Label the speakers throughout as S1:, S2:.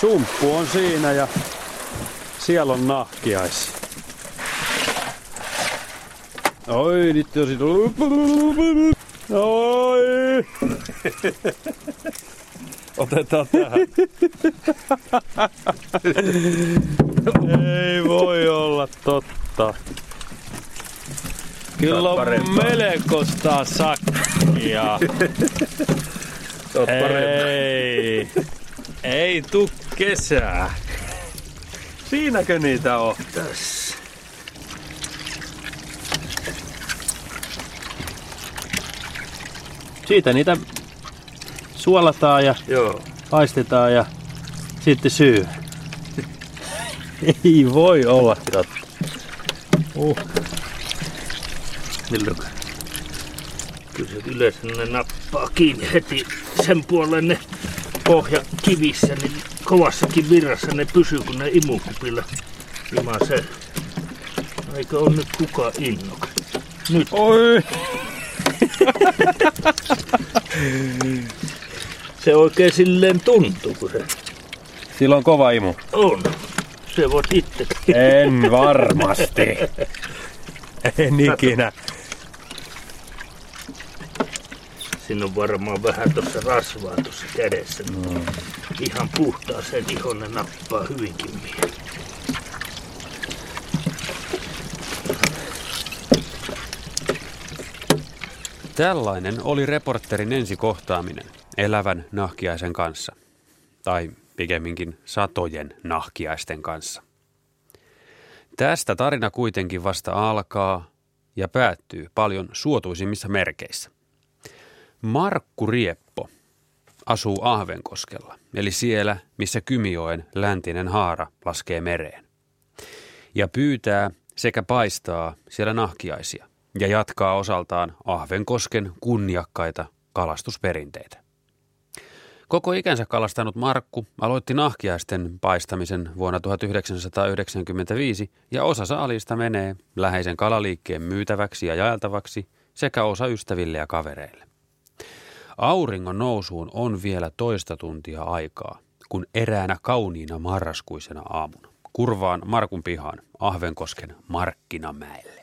S1: Sumppu on siinä ja siellä on nahkiais. Oi, nyt on siinä. Oi! Otetaan tähän. Ei voi olla totta. Kyllä on melkoista sakkia. Ei. Ei tuu kesää. Siinäkö niitä on?
S2: Tässä.
S1: Siitä niitä suolataan ja
S2: Joo.
S1: paistetaan ja sitten syö. Ei voi olla totta. Uh.
S2: Milloin? Kyllä se yleensä ne nappaa kiinni heti sen puolen ne pohja kivissä, niin kovassakin virrassa ne pysyy, kun ne imukupilla imasee. Eikö on nyt kuka innokas? Nyt
S1: Oi.
S2: se oikein silleen tuntuu, kun se
S1: Sillä on kova imu.
S2: on. Se voit itse.
S1: En varmasti. En ikinä.
S2: Siinä on varmaan vähän tuossa rasvaa tuossa kädessä. Mm. Ihan puhtaaseen ihon ne nappaa hyvinkin mieleen.
S3: Tällainen oli reporterin ensikohtaaminen elävän nahkiaisen kanssa. Tai pikemminkin satojen nahkiaisten kanssa. Tästä tarina kuitenkin vasta alkaa ja päättyy paljon suotuisimmissa merkeissä. Markku Rieppo asuu Ahvenkoskella, eli siellä, missä Kymijoen läntinen haara laskee mereen. Ja pyytää sekä paistaa siellä nahkiaisia ja jatkaa osaltaan Ahvenkosken kunniakkaita kalastusperinteitä. Koko ikänsä kalastanut Markku aloitti nahkiaisten paistamisen vuonna 1995 ja osa saalista menee läheisen kalaliikkeen myytäväksi ja jaeltavaksi sekä osa ystäville ja kavereille. Auringon nousuun on vielä toista tuntia aikaa, kun eräänä kauniina marraskuisena aamuna kurvaan Markun pihaan Ahvenkosken Markkinamäelle.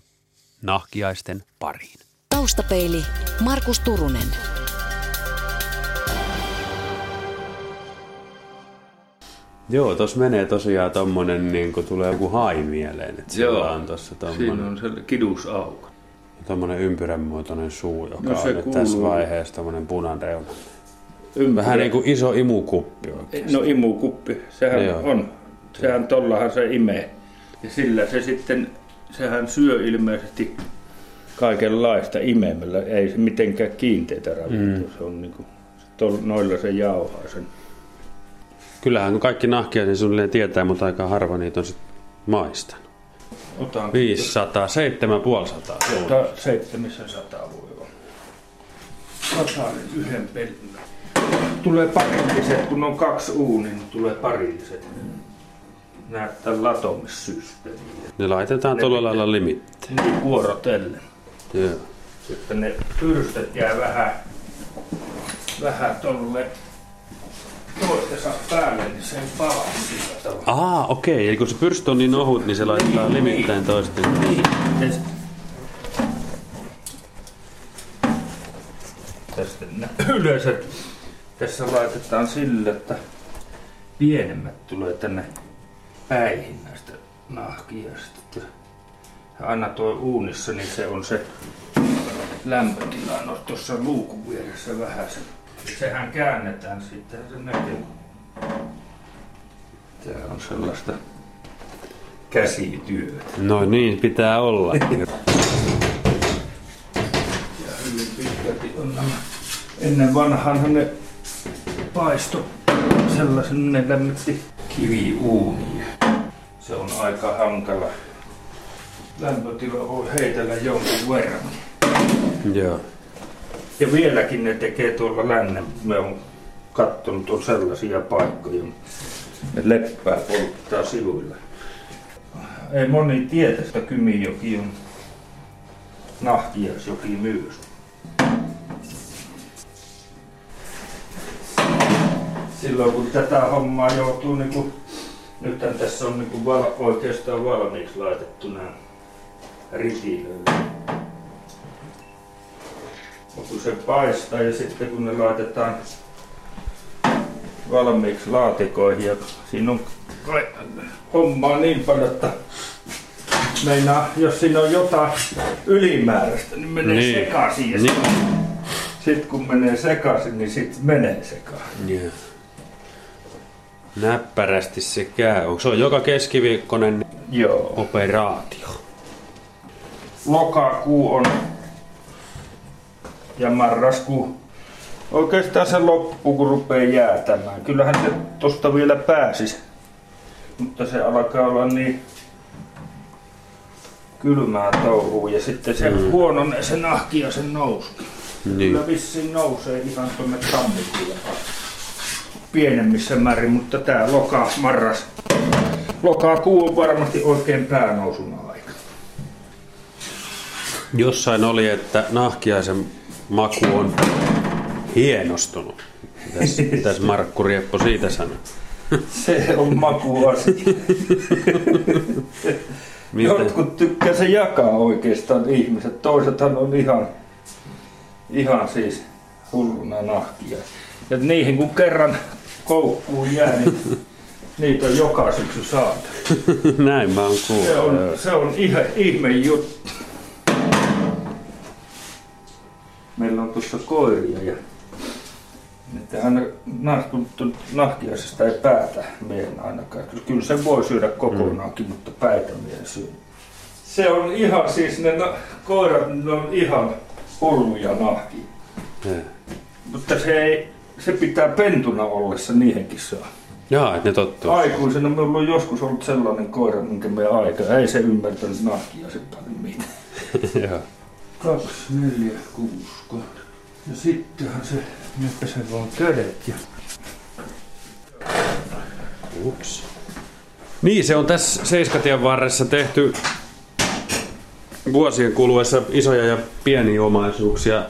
S3: Nahkiaisten pariin.
S4: Taustapeili Markus Turunen.
S1: Joo, tos menee tosiaan tommonen, niin kuin tulee joku hai mieleen. Että
S2: Joo.
S1: on tossa
S2: Siinä
S1: tommonen,
S2: on se kidusauko.
S1: Tommonen ympyränmuotoinen suu, joka
S2: No se
S1: on nyt tässä
S2: kuuluu.
S1: vaiheessa tommonen punareuna.
S2: Ympyrä.
S1: Vähän niin kuin iso imukuppi oikein.
S2: No imukuppi, sehän
S1: Joo.
S2: on. Sehän tollahan se imee. Ja sillä se sitten, sehän syö ilmeisesti kaikenlaista imemällä. Ei se mitenkään kiinteitä ravintoa. Mm. Se on niinku, tol, noilla se jauhaa sen.
S1: Kyllähän kaikki nahkia niin suunnilleen tietää, mutta aika harva niitä on sit maistanut.
S2: Otan
S1: 500, 750.
S2: Ota 700 voi olla. Otan nyt yhden pelin. Tulee parilliset, kun on kaksi uunia, niin tulee parilliset. Näyttää latomissysteemiä.
S1: Ne laitetaan
S2: Ne
S1: tuolla lailla limitti.
S2: Niin vuorotellen.
S1: Joo.
S2: Sitten ne pyrstöt jää vähän, vähän tolle toistensa päälle, niin se ei sillä tavalla.
S1: Aa, okei. Eli kun se pyrstö on niin ohut, niin se laittaa limittäin toisten.
S2: Niin. Ja s- Tästä nä- yleensä tässä laitetaan sillä, että pienemmät tulee tänne päihin näistä nahkiasta. Aina tuo uunissa, niin se on se lämpötila no tuossa luukun vieressä vähän se. Sehän käännetään sitten se näkee. Tää on sellaista käsityötä.
S1: No niin, pitää olla.
S2: Ja hyvin pitkälti on nämä. Ennen vanhanhan ne paisto sellaisen, ne lämmitti kiviuunia. Se on aika hankala. Lämpötila voi heitellä jonkun verran.
S1: Joo.
S2: Ja vieläkin ne tekee tuolla lännen. Me on kattonut on sellaisia paikkoja. Ne leppää polttaa sivuilla. Ei moni tiedä, että Kymijoki on nahkiasjoki myös. silloin kun tätä hommaa joutuu niinku, nythän tässä on niinku val, oikeastaan valmiiksi laitettu nämä ritilöille. Kun se paistaa ja sitten kun ne laitetaan valmiiksi laatikoihin ja siinä on hommaa niin paljon, että meinaa, jos siinä on jotain ylimääräistä, niin menee
S1: Niin.
S2: sekaisin. Ja
S1: Niin.
S2: niin. sitten kun menee sekaisin, niin sitten menee sekaisin.
S1: Yeah. Näppärästi se käy. Onko se on joka keskiviikkoinen
S2: Joo.
S1: operaatio?
S2: Lokakuu on ja marraskuu. Oikeastaan se loppu, kun rupeaa jäätämään. Kyllähän se tosta vielä pääsis. Mutta se alkaa olla niin kylmää touhua ja sitten se mm. huononee se nahki ja se nousu.
S1: Niin.
S2: Kyllä vissiin nousee ihan tuonne tammikuulle pienemmissä määrin, mutta tää loka, marras, lokakuu on varmasti oikein päänousun aika.
S1: Jossain oli, että nahkiaisen maku on hienostunut. Mitäs, mitäs Markku Rieppo siitä sanoi?
S2: Se on makuasia. Jotkut tykkää se jakaa oikeastaan ihmiset. Toisethan on ihan, ihan siis hulluna nahkia. Ja niihin kun kerran koukkuun jää, niin niitä on joka syksy saatu.
S1: Näin mä oon kuullut.
S2: Se on, se on ihan ihme juttu. Meillä on tuossa koiria ja että aina nahkiaisesta ei päätä miehen ainakaan. Kyllä se voi syödä kokonaankin, mm. mutta päitä miehen syö. Se on ihan siis, ne na- koirat ne on ihan hulluja nahkia.
S1: Joo.
S2: Mutta se, ei, se pitää pentuna ollessa niihenkin saa.
S1: Jaa, että ne tottuu.
S2: Aikuisena minulla on joskus ollut sellainen koira, minkä me aika. Ei se ymmärtänyt nahkia paljon mitään. Kaksi, neljä, kuusi, kahdeksan. Ja sittenhän se, nyt se vaan kädet ja...
S1: Ups. Niin, se on tässä Seiskatien varressa tehty vuosien kuluessa isoja ja pieniä omaisuuksia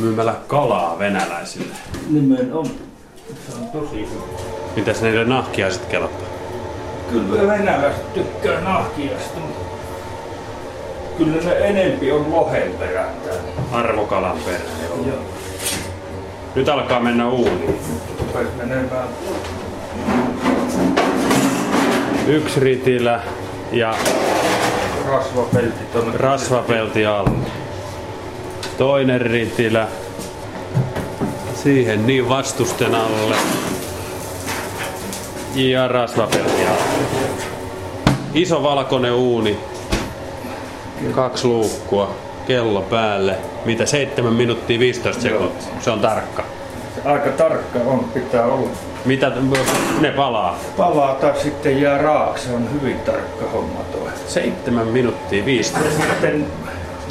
S1: myymällä kalaa venäläisille.
S2: Nimenomaan. Se on tosi hyvä.
S1: Mitäs neille nahkiaiset kelpaa?
S2: Kyllä venäläiset tykkää nahkiasta, mutta kyllä ne enempi on lohen perään täällä.
S1: Arvokalan perään. Joo.
S2: Joo.
S1: Nyt alkaa mennä uuniin.
S2: Rupes menemään
S1: Yksi ritilä ja
S2: rasvapelti tonne.
S1: rasvapelti alle. Toinen ritilä. Siihen niin vastusten alle. Ja rasvapelti alle. Iso valkoinen uuni. Kaksi luukkua. Kello päälle. Mitä 7 minuuttia 15
S2: Joo.
S1: sekuntia. Se on tarkka.
S2: Aika tarkka on, pitää olla.
S1: Mitä ne palaa?
S2: Palaa tai sitten jää raaksi, se on hyvin tarkka homma toi.
S1: 7 minuuttia 15.
S2: Ja sitten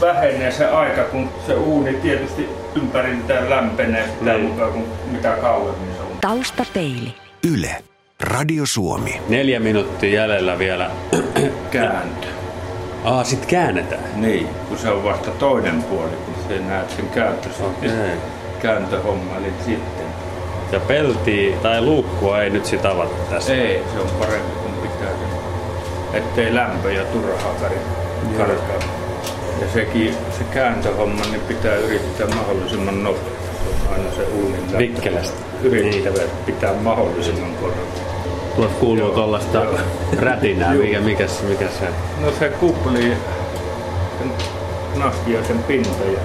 S2: vähenee se aika, kun se uuni tietysti ympäriltään lämpenee sitä
S1: Niin.
S2: mukaan, kun mitä kauemmin se on.
S4: Taustapeili.
S5: Yle. Radio Suomi.
S1: Neljä minuuttia jäljellä vielä.
S2: Kääntö.
S1: Aa, sit käännetään.
S2: Niin, kun se on vasta toinen puoli, kun se näet sen kääntö,
S1: Okei.
S2: kääntöhomma, eli sitten.
S1: Ja peltiä tai luukkua ei nyt sit avata tässä.
S2: Ei, se on parempi kuin pitää ettei lämpö ja turhaa kar- karkaa. Ja sekin, se kääntöhomma, niin pitää yrittää mahdollisimman nopeasti. Se on aina se uunin.
S1: Vikkelästi.
S2: Yrittävä pitää mahdollisimman korkeasti.
S1: Tuot kuuluu tuollaista rätinää. Mikä, mikä, mikä se?
S2: No se kuplii sen nahkiaisen pinta ja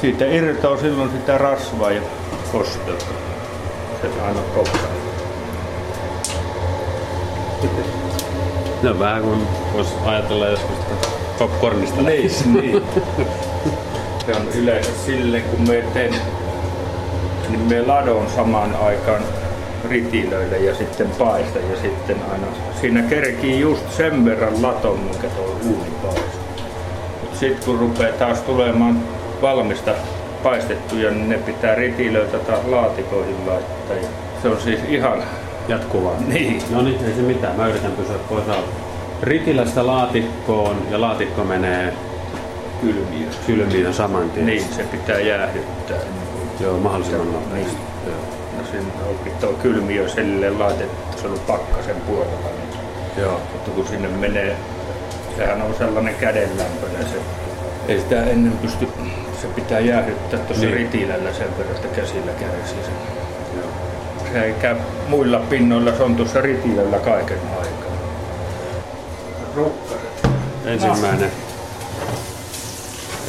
S2: siitä irtoaa silloin sitä rasvaa ja kosteutta. Se aina kokkaa.
S1: Ne on vähän kuin vois ajatella joskus popcornista.
S2: Niin, niin. Se on yleensä silleen, kun me teen, niin me ladon samaan aikaan ritilöillä ja sitten paista ja sitten aina siinä kerkii just sen verran laton, minkä tuo uuni paistaa. Mutta sitten kun rupeaa taas tulemaan valmista paistettuja, niin ne pitää ritilöitä taas laatikoihin laittaa. Ja se on siis ihan
S1: Jatkuvaa.
S2: niin.
S1: No niin, ei se mitään. Mä yritän pysyä pois alta. Ritilästä laatikkoon ja laatikko menee kylmiin saman tien.
S2: Niin, se pitää jäähdyttää.
S1: Joo, mahdollisimman nopeasti.
S2: Niin.
S1: Joo.
S2: No sinne on tuo kylmiö silleen laitettu, se on pakkasen puolella. Niin.
S1: Joo.
S2: Mutta kun sinne menee, sehän on sellainen kädenlämpöinen se. Ei sitä ennen pysty, se pitää jäähdyttää tuossa
S1: Niin.
S2: ritilällä sen verran, että käsillä kärsii sen. Se ei käy muilla pinnoilla, se on tuossa ritilällä kaiken aikaa. Rukkaset.
S1: Ensimmäinen.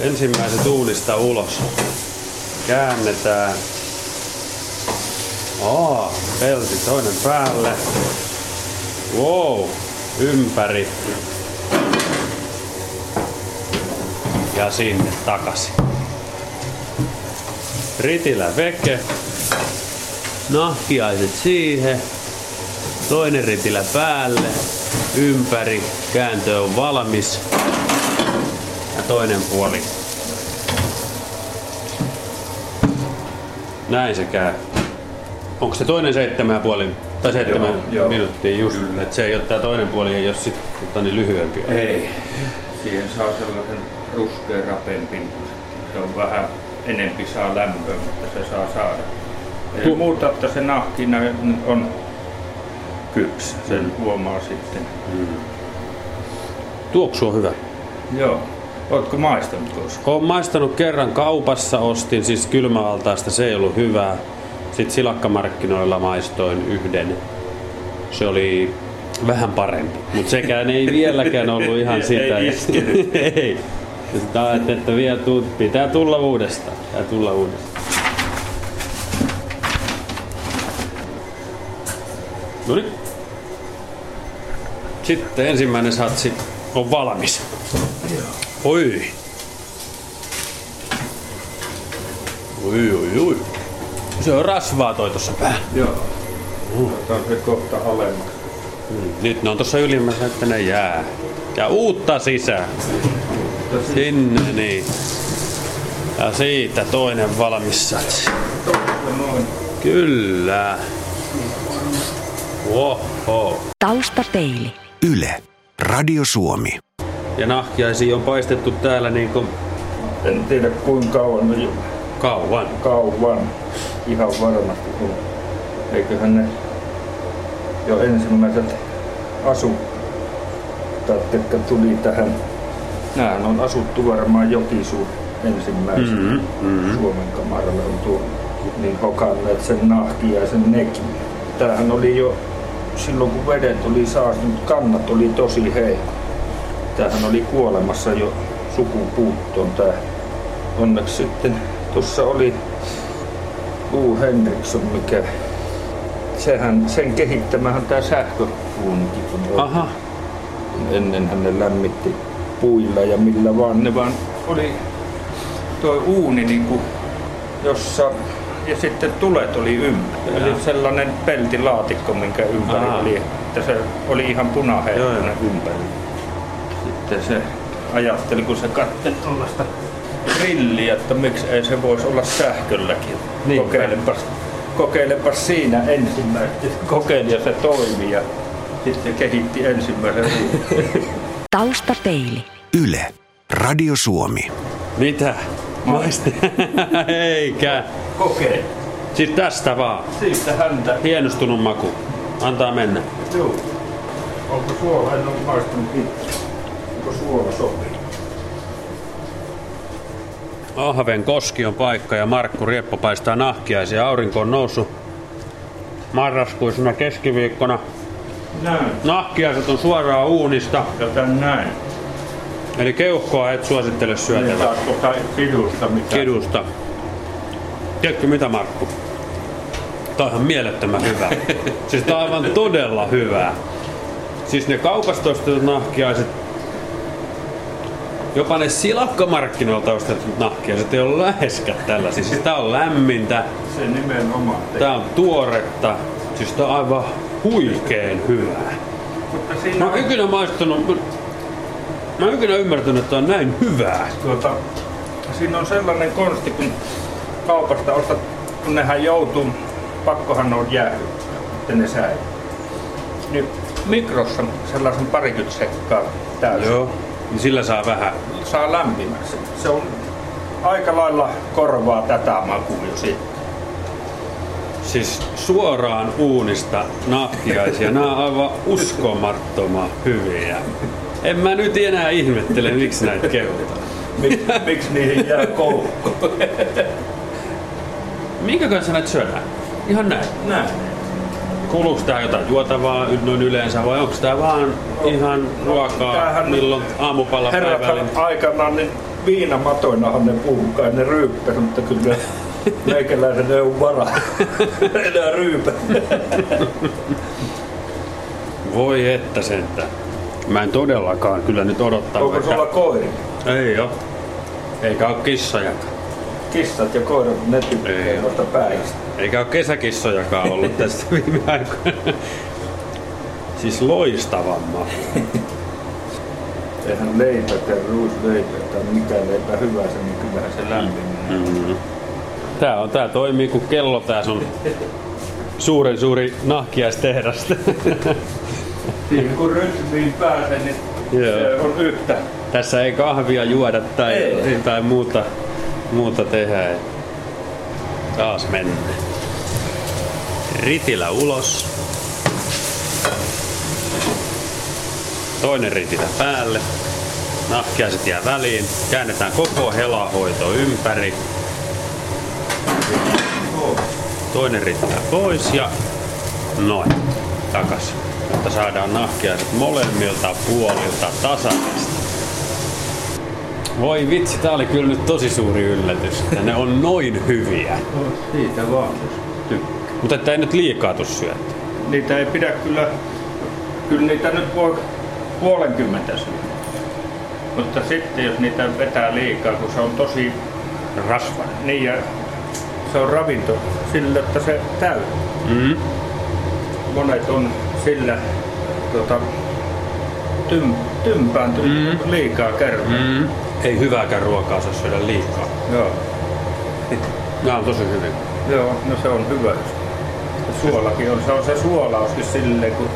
S1: Ensimmäiset uunista ulos. Käännetään. Aa, pelti toinen päälle. Wow, ympäri. Ja sinne takaisin. Ritilä veke. Nahkiaiset siihen. Toinen ritilä päälle. Ympäri. Kääntö on valmis. Ja toinen puoli. Näin se käy. Onko se toinen seitsemän puoli tai seitsemän
S2: Joo,
S1: minuuttia just, että se ei ole tää toinen puoli, ei ole sit mutta niin lyhyempi.
S2: Ei. Siihen saa sellaisen ruskean rapempin. Se on vähän enempi saa lämpöä, mutta se saa saada. Ei
S1: Tu-
S2: muuta, että se nahkina on kypsä. Sen huomaa sitten.
S1: Tuoksu on hyvä.
S2: Joo. Ootko maistanut koskaan?
S1: Olen maistanut kerran kaupassa, ostin siis kylmävaltaista, se ei ollut hyvää. Sitten silakkamarkkinoilla maistoin yhden. Se oli vähän parempi, mutta sekään ei vieläkään ollut ihan sitä.
S2: Ei
S1: ei. Ja Sitten ajattelin, että vielä tuu, pitää tulla uudestaan. Pitää tulla uudestaan. No niin. Sitten ensimmäinen satsi on valmis. Oi. Oi, oi, oi. Se on rasvaa toi tossa päällä.
S2: Joo. Otetaan se kohta alemmaksi.
S1: Nyt ne on tossa ylimmässä, että ne jää. Ja uutta sisään. Sinne niin. Ja siitä toinen valmis satsi. Kyllä. Oho.
S4: Taustapeili.
S5: Yle. Radio Suomi.
S1: Ja nahkiaisia on paistettu täällä niinku
S2: En tiedä kuinka kauan,
S1: kauan.
S2: kauan. Ihan varmasti. kun- Eiköhän ne jo ensimmäiset asukkaat, jotka tuli tähän. Nämähän on asuttu varmaan Jokisuun ensimmäisenä
S1: Mhm, mhm.
S2: Suomen kamaralle on tuo, niin hokanneet sen nahkiaisen nekin. Tämähän oli jo silloin kun vedet oli saastunut, kannat oli tosi heikko. Tämähän oli kuolemassa jo sukupuuttoon tää. Onneksi sitten tuossa oli U. Henriksson, mikä sehän, sen kehittämähän tämä sähköuunikin on.
S1: Aha.
S2: Ennen ne lämmitti puilla ja millä vaan. Ne vaan oli tuo uuni niinku, jossa ja sitten tulet oli ympäri. Eli sellainen peltilaatikko, minkä ympäri
S1: Aa.
S2: oli, että se oli ihan punaheikkoinen ympäri. Sitten se ajatteli, kun se katseli tuollaista grilliä, että miksi ei se voisi olla sähkölläkin.
S1: Niin.
S2: Kokeilepas, kokeilepas siinä ensimmäistä. Kokeili ja se toimi ja sitten kehitti ensimmäisen.
S4: Taustapeili.
S5: Yle. Radio Suomi.
S1: Mitä? Maisti? Eikä.
S2: Kokeile.
S1: Siis tästä vaan.
S2: Siitä häntä.
S1: Hienostunut maku. Antaa mennä.
S2: Joo. Onko suola? En ole maistanut itse. Onko suola sopii?
S1: Ahven koski on paikka ja Markku Rieppo paistaa nahkiaisia. Aurinko on noussut marraskuisena keskiviikkona.
S2: Näin.
S1: Nahkiaiset on suoraan uunista,
S2: Ja tän näin.
S1: eli keuhkoa et suosittele
S2: Niin
S1: syötävä
S2: tota kidusta mitä.
S1: kidusta. Tiedätkö mitä Markku? Tää on ihan mielettömän hyvä. siis tää on aivan todella hyvää. Siis ne kaupasta ostetut nahkiaiset, jopa ne silakkamarkkinoilta ostetut nahkiaiset ei ole läheskään tällaisia. Siis tää on lämmintä,
S2: Se nimenomaan.
S1: tää on tuoretta, siis tää on aivan huikeen hyvää.
S2: Mutta
S1: Mä
S2: siinä
S1: oon
S2: on
S1: ikinä maistanut, mä, mä oon ikinä ymmärtänyt, että on näin hyvää.
S2: tuota, siinä on sellainen konsti, kun kaupasta ostat, kun nehän joutuu, pakkohan on jäähdyttää, että ne säilyy. Niin mikrossa sellaisen parikymmentä sekkaa täysin.
S1: Joo. Niin sillä saa vähän.
S2: Saa lämpimäksi. Se on aika lailla korvaa tätä makua jo sitten.
S1: Siis suoraan uunista nahkiaisia. Nämä on aivan uskomattoman hyviä. En mä nyt enää ihmettele, miksi näitä kehutaan.
S2: Mik, miksi niihin jää koukku?
S1: Minkä kanssa näitä syödään? Ihan näin.
S2: Näin.
S1: Kuuluuko tää jotain juotavaa noin yleensä vai onko tää vaan ihan ruokaa
S2: tämähän-
S1: milloin aamupalla päivällä?
S2: aikanaan niin viinamatoinahan ne puhukkaa, ne ryyppäs, mutta kyllä meikäläisen ei ole varaa enää ryypä.
S1: Voi että sentään. Mä en todellakaan kyllä nyt odottaa.
S2: Onko
S1: vaikka-
S2: sulla koiri?
S1: Ei oo. Eikä oo kissojakaan.
S2: Kissat ja koirat, ne tykkää noista päistä.
S1: Eikä ole kesäkissojakaan ollut tästä viime aikoina. Siis loistavamma.
S2: Eihän leipä tai ruisleipä tai mikä leipä hyvänsä, niin kyllähän se lämmin.
S1: Mm. Tää, on, tää toimii kuin kello tää sun suuren suuri nahkiaistehdas.
S2: Siihen kun rytmiin pääsee, niin
S1: Joo.
S2: se on yhtä.
S1: Tässä ei kahvia juoda tai,
S2: Ei.
S1: tai muuta, muuta tehdä. Taas mennään. Ritilä ulos. Toinen ritilä päälle. Nahkiaiset jää väliin. Käännetään koko helahoito ympäri. Toinen ritilä pois ja noin takas. Jotta saadaan nahkiaiset molemmilta puolilta tasaisesti. Voi vitsi, tää oli kyllä nyt tosi suuri yllätys. Ja ne on noin hyviä.
S2: Siitä vaan, tykkää.
S1: Mutta että ei nyt liikaa tuu syöttä.
S2: Niitä ei pidä kyllä, kyllä niitä nyt voi puolenkymmentä syödä. Mutta sitten jos niitä vetää liikaa, kun se on tosi rasva, niin ja se on ravinto sillä, että se täytyy.
S1: Mm.
S2: Monet on sillä tota, tym, tympääntynyt mm. liikaa kerran.
S1: Mm. Ei hyvääkään ruokaa saa syödä liikaa.
S2: Joo.
S1: Nämä on tosi hyvin.
S2: Joo, no se on hyvä. Suolakin on, se on se suolauskin silleen, kun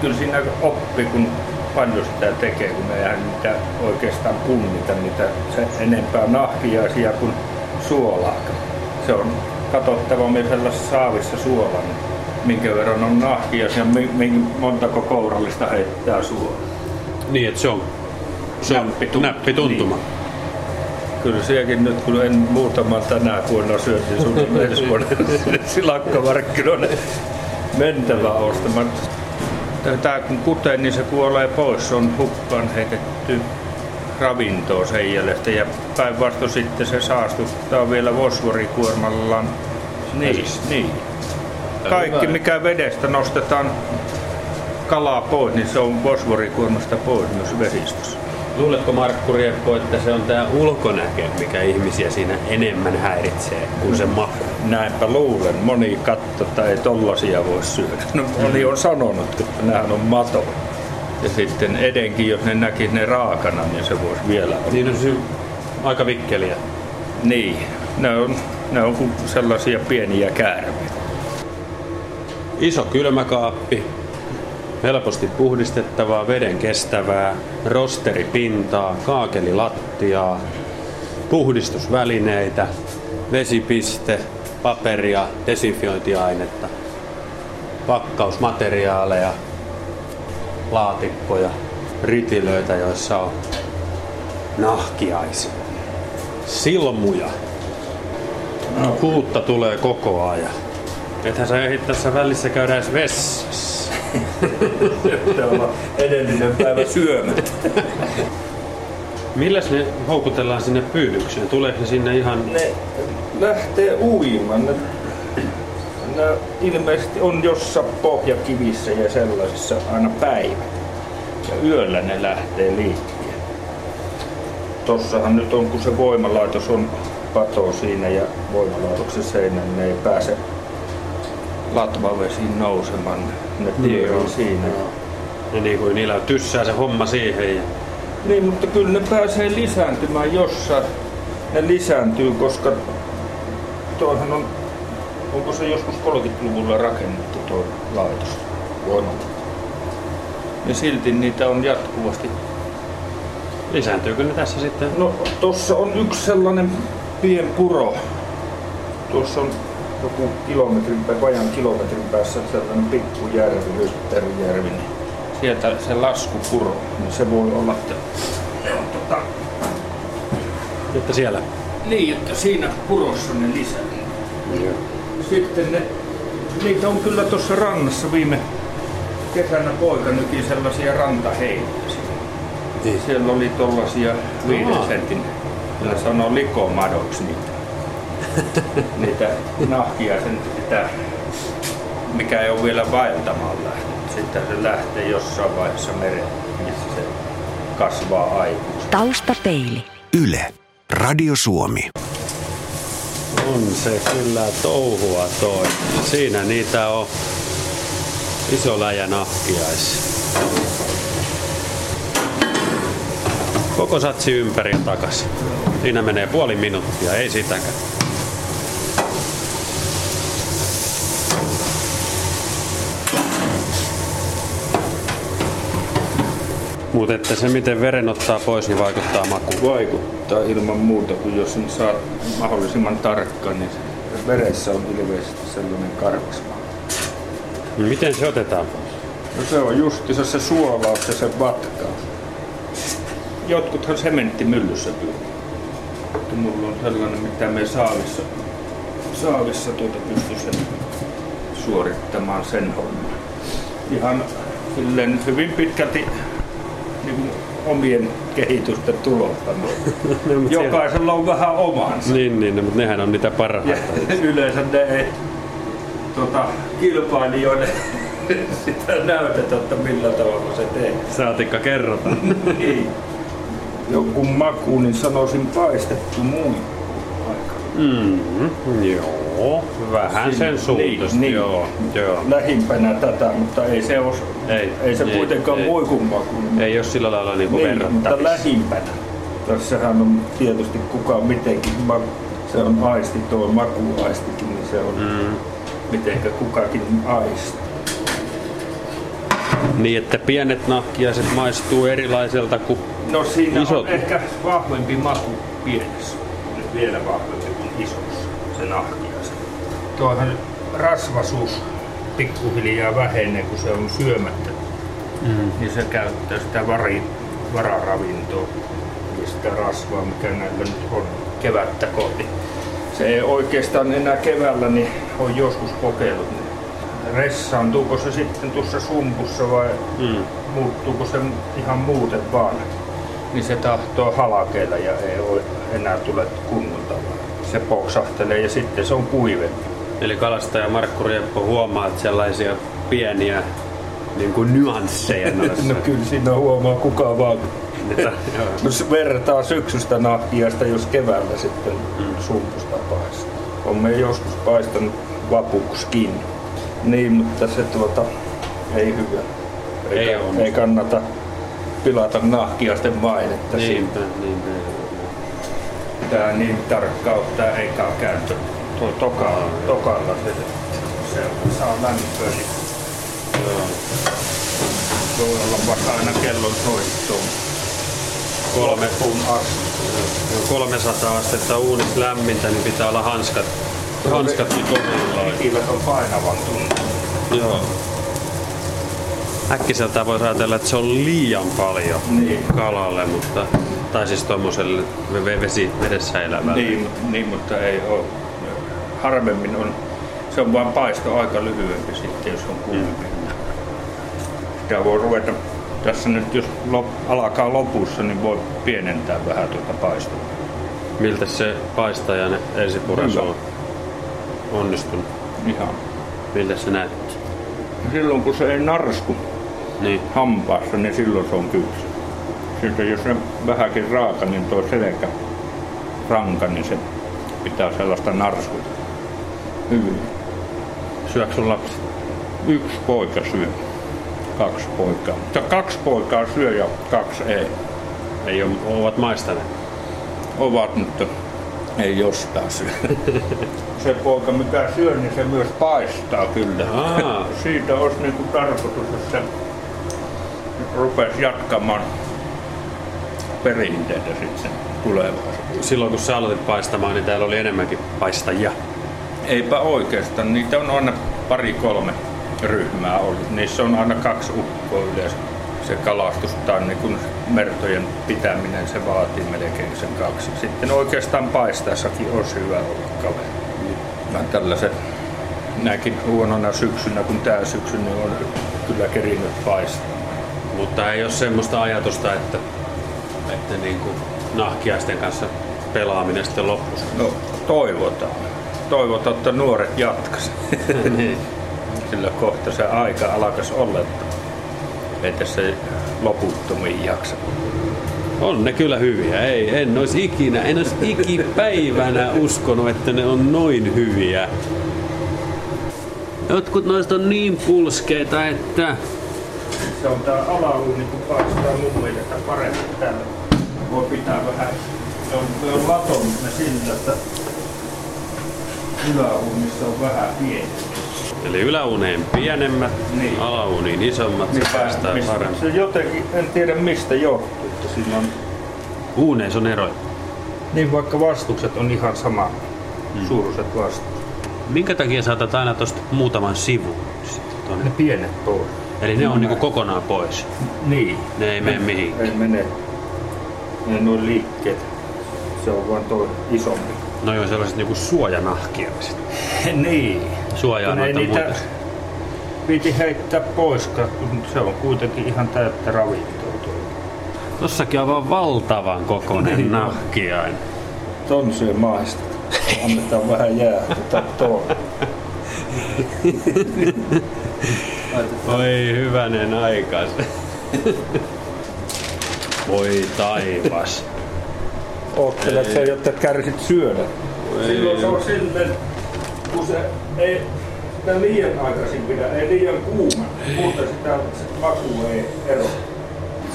S2: kyllä siinä oppi, kun paljon sitä tekee, kun me eihän niitä oikeastaan punnita niitä se enempää nahkiaisia kuin suolaa. Se on katsottava sellaisessa saavissa suola, niin minkä verran on nahkiaisia, montako kourallista heittää suolaa.
S1: Niin, että se on, se on
S2: Näppituntuma.
S1: näppituntuma.
S2: Kyllä sielläkin nyt, kun en muutaman tänä vuonna syötin sun ensi vuonna silakkamarkkinoille mentävä ostamaan. Tämä kun kutee, niin se kuolee pois. Se on hukkaan heitetty ravintoa sen jälkeen. Ja päinvastoin sitten se saastuttaa vielä fosforikuormallaan. Niin, niin. Kaikki mikä vedestä nostetaan kalaa pois, niin se on fosforikuormasta pois myös vesistössä.
S1: Luuletko Markku Rieppo, että se on tämä ulkonäkö, mikä ihmisiä siinä enemmän häiritsee kuin se maku?
S2: Näinpä luulen. Moni katto, ei tollasia voi syödä. No, moni on sanonut, että nämähän on mato. Ja sitten edenkin, jos ne näkis ne raakana, niin se voisi vielä olla.
S1: Niin on se aika vikkeliä.
S2: Niin, ne on, ne on kuin sellaisia pieniä käärmeitä.
S1: Iso kylmäkaappi, helposti puhdistettavaa, veden kestävää, rosteripintaa, kaakelilattiaa, puhdistusvälineitä, vesipiste, paperia, desinfiointiainetta, pakkausmateriaaleja, laatikkoja, ritilöitä, joissa on nahkiaisia, silmuja. No. Kuutta tulee koko ajan. Ethän sä ehdit tässä välissä käydä edes vessassa.
S2: Pitää olla edellinen päivä syömättä.
S1: Milläs ne houkutellaan sinne pyydykseen? Tuleeko ne sinne ihan...
S2: Ne lähtee uimaan. Ne, ne ilmeisesti on jossain pohjakivissä ja sellaisissa aina päivä. Ja yöllä ne lähtee liikkeelle. Tossahan nyt on, kun se voimalaitos on pato siinä ja voimalaitoksen seinän, ne ei pääse latvavesiin nousemaan. Ne tiedon siinä.
S1: Ja niin kuin niillä tyssää se homma siihen. Ja...
S2: Niin, mutta kyllä ne pääsee lisääntymään jossain. Ne lisääntyy, koska tuohan on, onko se joskus 30-luvulla rakennettu tuo laitos, voimalaitos. Ja silti niitä on jatkuvasti.
S1: Lisääntyykö ne tässä sitten?
S2: No, tuossa on yksi sellainen pien puro. Tuossa on joku kilometrin tai vajan kilometrin päässä sellainen pikkujärvi, Lytterjärvi, niin sieltä se laskupuro, niin se voi olla, että ne on tota,
S1: Että siellä.
S2: niin, että siinä purossa ne lisää. Sitten ne, niitä on kyllä tuossa rannassa viime kesänä poika nyki sellaisia rantaheiniä.
S1: Niin.
S2: Siellä oli tollasia viiden sentin, millä sanoo likomadoksi niitä. niitä nahkia sen sitä, mikä ei ole vielä vaeltamaan lähtenyt. Sitten se lähtee jossain vaiheessa mereen, missä se kasvaa aikuisena.
S4: Taustapeili.
S5: Yle, Radio Suomi.
S1: On se kyllä touhua toi. Siinä niitä on iso läjä nahkiais. Koko satsi ympäri ja takaisin. Siinä menee puoli minuuttia, ei sitäkään. Mutta että se miten veren ottaa pois, niin vaikuttaa makuun.
S2: vaikuttaa ilman muuta, kun jos sen saa mahdollisimman tarkkaan, niin veressä on ilmeisesti sellainen karksma.
S1: Niin Miten se otetaan pois?
S2: No se on justiinsa se suolaus ja se vatkaus. Jotkuthan sementtimyllyssä. Mutta mulla on sellainen, mitä me saavissa, saavissa tuota pysty sen suorittamaan sen homman. Ihan silleen hyvin pitkälti niin kuin omien kehitysten tulosta.
S1: No, mut siellä-
S2: Jokaisella on vähän omansa.
S1: Niin, niin, no, mutta nehän on niitä
S2: Ja
S1: parhaita.
S2: yleensä ne ei tota, kilpailijoille sitä näytetä, että millä tavalla se tekee.
S1: Saatikka kerrota.
S2: Niin. Joku maku, niin sanoisin paistettu muu. Aika.
S1: Mm, joo, vähän sen suuntaista,
S2: niin.
S1: joo, joo.
S2: Lähimpänä tätä, mutta ei se, os,
S1: Ei,
S2: ei se
S1: ei,
S2: kuitenkaan
S1: ei.
S2: muikun maku.
S1: Ei ole sillä lailla niinku
S2: Niin, mutta
S1: verrattavissa.
S2: lähimpänä. Tässähän on tietysti kuka mitenkin, se on aisti, tuo makuaistikin, niin se on
S1: Mm.
S2: mitenkä kukakin aisti.
S1: Niin, että pienet nahkiaiset maistuu erilaiselta kuin...
S2: No siinä
S1: Isot.
S2: on ehkä vahvempi maku pienessä. Vielä vahvempi kuin isossa, se nahkiaisen. Tuohan rasvasuus pikkuhiljaa vähenee, kun se on syömättä.
S1: Mm.
S2: Niin se käyttää sitä vari, vararavintoa, eli sitä rasvaa, mikä näillä nyt on kevättä kohti. Se ei oikeastaan enää keväällä, niin on joskus kokeillut. Ressaantuuko se sitten tuossa sumpussa vai
S1: Mm.
S2: muuttuuko se ihan muuten vaan, niin se tahtoo halakeilla ja ei ole enää tule kunnolta. Se poksahtelee ja sitten se on kuivempi.
S1: Eli kalastaja Markku Rieppo huomaa, että sellaisia pieniä niin kuin nyansseja noissa.
S2: No kyllä siinä huomaa kuka vaan.
S1: Että.
S2: Jos vertaa syksystä nahkiasta, jos keväällä sitten sumpusta paistaa. On me joskus paistanut vapuksikin. Niin, mutta se tuota ei hyvä.
S1: Ei
S2: Ei, ei kannata pilata nahkiasten mainetta.
S1: Niinpä, niinpä.
S2: Tää niin tarkkaa ottaa eka käyttö. Tuo toka, tokalla se, se saa lämpöä,
S1: Joo.
S2: voi olla vaikka aina kellon soittoon.
S1: Kolme,
S2: Loppuun asti.
S1: Kun 300 astetta uunissa lämmintä, niin pitää olla hanskat. Hanskatkin kohdillaan.
S2: Ikivät on painavan tunne.
S1: Joo. Äkkiseltään voisi ajatella, että se on liian paljon
S2: Niin.
S1: kalalle, mutta, tai siis tuommoiselle ve- vesi, vedessä elävälle.
S2: Niin, niin, mutta ei ole. Harvemmin on, se on vain paisto aika lyhyempi sitten, jos on kuumempi. Sitä voi ruveta, tässä nyt jos lop, alkaa lopussa, niin voi pienentää vähän tuota paistoa.
S1: Miltä se paistajan ensipuresu
S2: Hyvä.
S1: on onnistunut?
S2: Ihan.
S1: Miltä se näytti?
S2: Silloin kun se ei narsku
S1: Niin.
S2: hampaassa, niin silloin se on kypsä. Sitten jos se vähänkin raaka, niin tuo selkä ranka, niin se pitää sellaista narskuta. Hyvin.
S1: Syöks sun lapsi?
S2: Yksi poika syö. Kaksi poikaa. Mutta kaksi poikaa syö ja kaksi ei.
S1: Ei ole, ovat maistaneet.
S2: Ovat, mutta ei jostain syö. se poika, mikä syö, niin se myös paistaa kyllä.
S1: Aa.
S2: Siitä olisi niinku tarkoitus, että se rupesi jatkamaan perinteitä sitten tulevaisuudessa.
S1: Silloin kun sä aloitit paistamaan, niin täällä oli enemmänkin paistajia.
S2: Eipä oikeastaan. Niitä on aina pari kolme ryhmää ollut. Niissä on aina kaksi ukkoa yleensä. Se kalastus tai niin kun mertojen pitäminen, se vaatii melkein sen kaksi. Sitten oikeastaan paistaessakin olisi hyvä olla kaveri. Mä tällaisen näkin huonona syksynä, kun tää syksy, niin on kyllä kerinyt paistaa.
S1: Mutta ei ole semmoista ajatusta, että, että niin kuin nahkiaisten kanssa pelaaminen sitten loppuisi.
S2: No toivotaan. Toivotaan, että nuoret jatkas.
S1: niin.
S2: Sillä kohta se aika alkas olla, että ei tässä loputtomiin jaksa.
S1: On ne kyllä hyviä. Ei, en olisi ikinä, en olisi ikipäivänä uskonut, että ne on noin hyviä. Jotkut noista on niin pulskeita, että
S2: Se on tää alauuni, kun paistaa mun mielestä paremmin täällä. Voi pitää vähän, se on, se on latonut ne sillä, että yläuunissa on vähän pieni.
S1: Eli yläuneen pienemmät,
S2: Niin.
S1: alauniin isommat, se päästää
S2: mistä-
S1: paremmin.
S2: Se jotenkin, en tiedä mistä johtuu, että siinä on
S1: Uuneissa on eroja.
S2: Niin vaikka vastukset on ihan sama mm. suuruiset vastukset.
S1: Minkä takia saatat aina tuosta muutaman sivun?
S2: Ne pienet pois.
S1: Eli ne on niinku kokonaan pois.
S2: Niin.
S1: Ne ei mene mihin.
S2: Ei mene. Ne noin liikkeet. Se on vaan tuo isompi.
S1: No joo, sellaiset niinku suojanahkia sitten.
S2: niin.
S1: Suojaa noita
S2: niitä
S1: muita.
S2: piti heittää pois, kun se on kuitenkin ihan täyttä ravintoa. tuo.
S1: Tossakin on vaan valtavan kokoinen
S2: Niin.
S1: nahkiainen.
S2: Ton syö maista. Annetaan vähän jää. Tuo.
S1: Oi hyvänen aikas. Voi taivas.
S2: Oottelet sä, jotta kärsit syödä. Silloin se on silleen, kun se ei sitä liian aikaisin pidä, ei liian kuuma, mutta sitä se maku ei ero.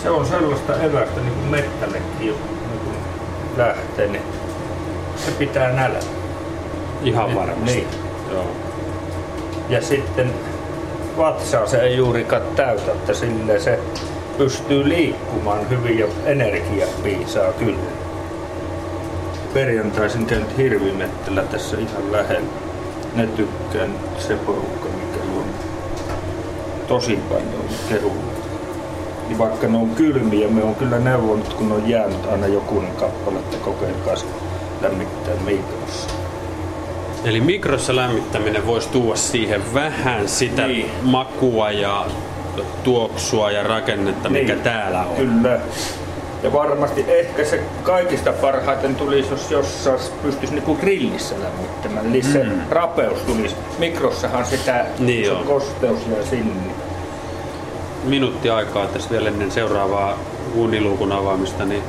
S2: Se on sellaista evästä niin kuin mettällekin, jos niin kuin lähtee, niin se pitää nälän.
S1: Ihan varmasti.
S2: Niin.
S1: Joo.
S2: Ja sitten vatsaa se ei juurikaan täytä, että sille se pystyy liikkumaan hyvin ja energia piisaa kyllä. Perjantaisin käynyt hirvimettellä tässä ihan lähellä. Ne tykkään se porukka, mikä on tosi paljon kehulla. Niin vaikka ne on kylmiä, me on kyllä neuvonut, kun on jäänyt aina jokunen kappale, että kokeilkaa lämmittää mikrossa.
S1: Eli mikrossa lämmittäminen voisi tuoda siihen vähän sitä
S2: Niin.
S1: makua ja tuoksua ja rakennetta, mikä
S2: Niin.
S1: täällä on.
S2: Kyllä. Ja varmasti ehkä se kaikista parhaiten tulisi, jos jossain pystyisi niinku grillissä lämmittämään. Eli se rapeus tulisi. Mikrossahan sitä
S1: Niin
S2: se kosteus jää sinne.
S1: Minuutti aikaa tässä vielä ennen seuraavaa uuniluukun avaamista, niin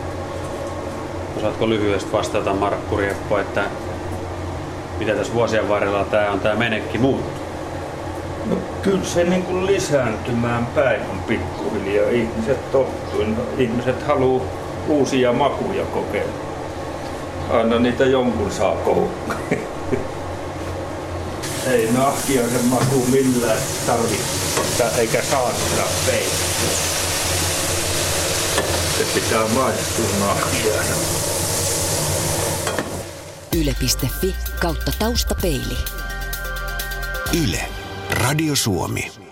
S1: osaatko lyhyesti vastata Markku Rieppo, että mitä tässä vuosien varrella tämä on tämä menekki muuttunut?
S2: Kyllä se niin kuin lisääntymään päin on pikkuhiljaa. Ihmiset tottuu. No, ihmiset haluaa uusia makuja kokeilla. Aina niitä jonkun saa koukkaan. Ei nahkiaisen maku millään tarvitse, eikä saa sitä peittää. Se pitää maistua nahkiaisen.
S4: Yle.fi kautta taustapeili.
S5: Yle, Radio Suomi.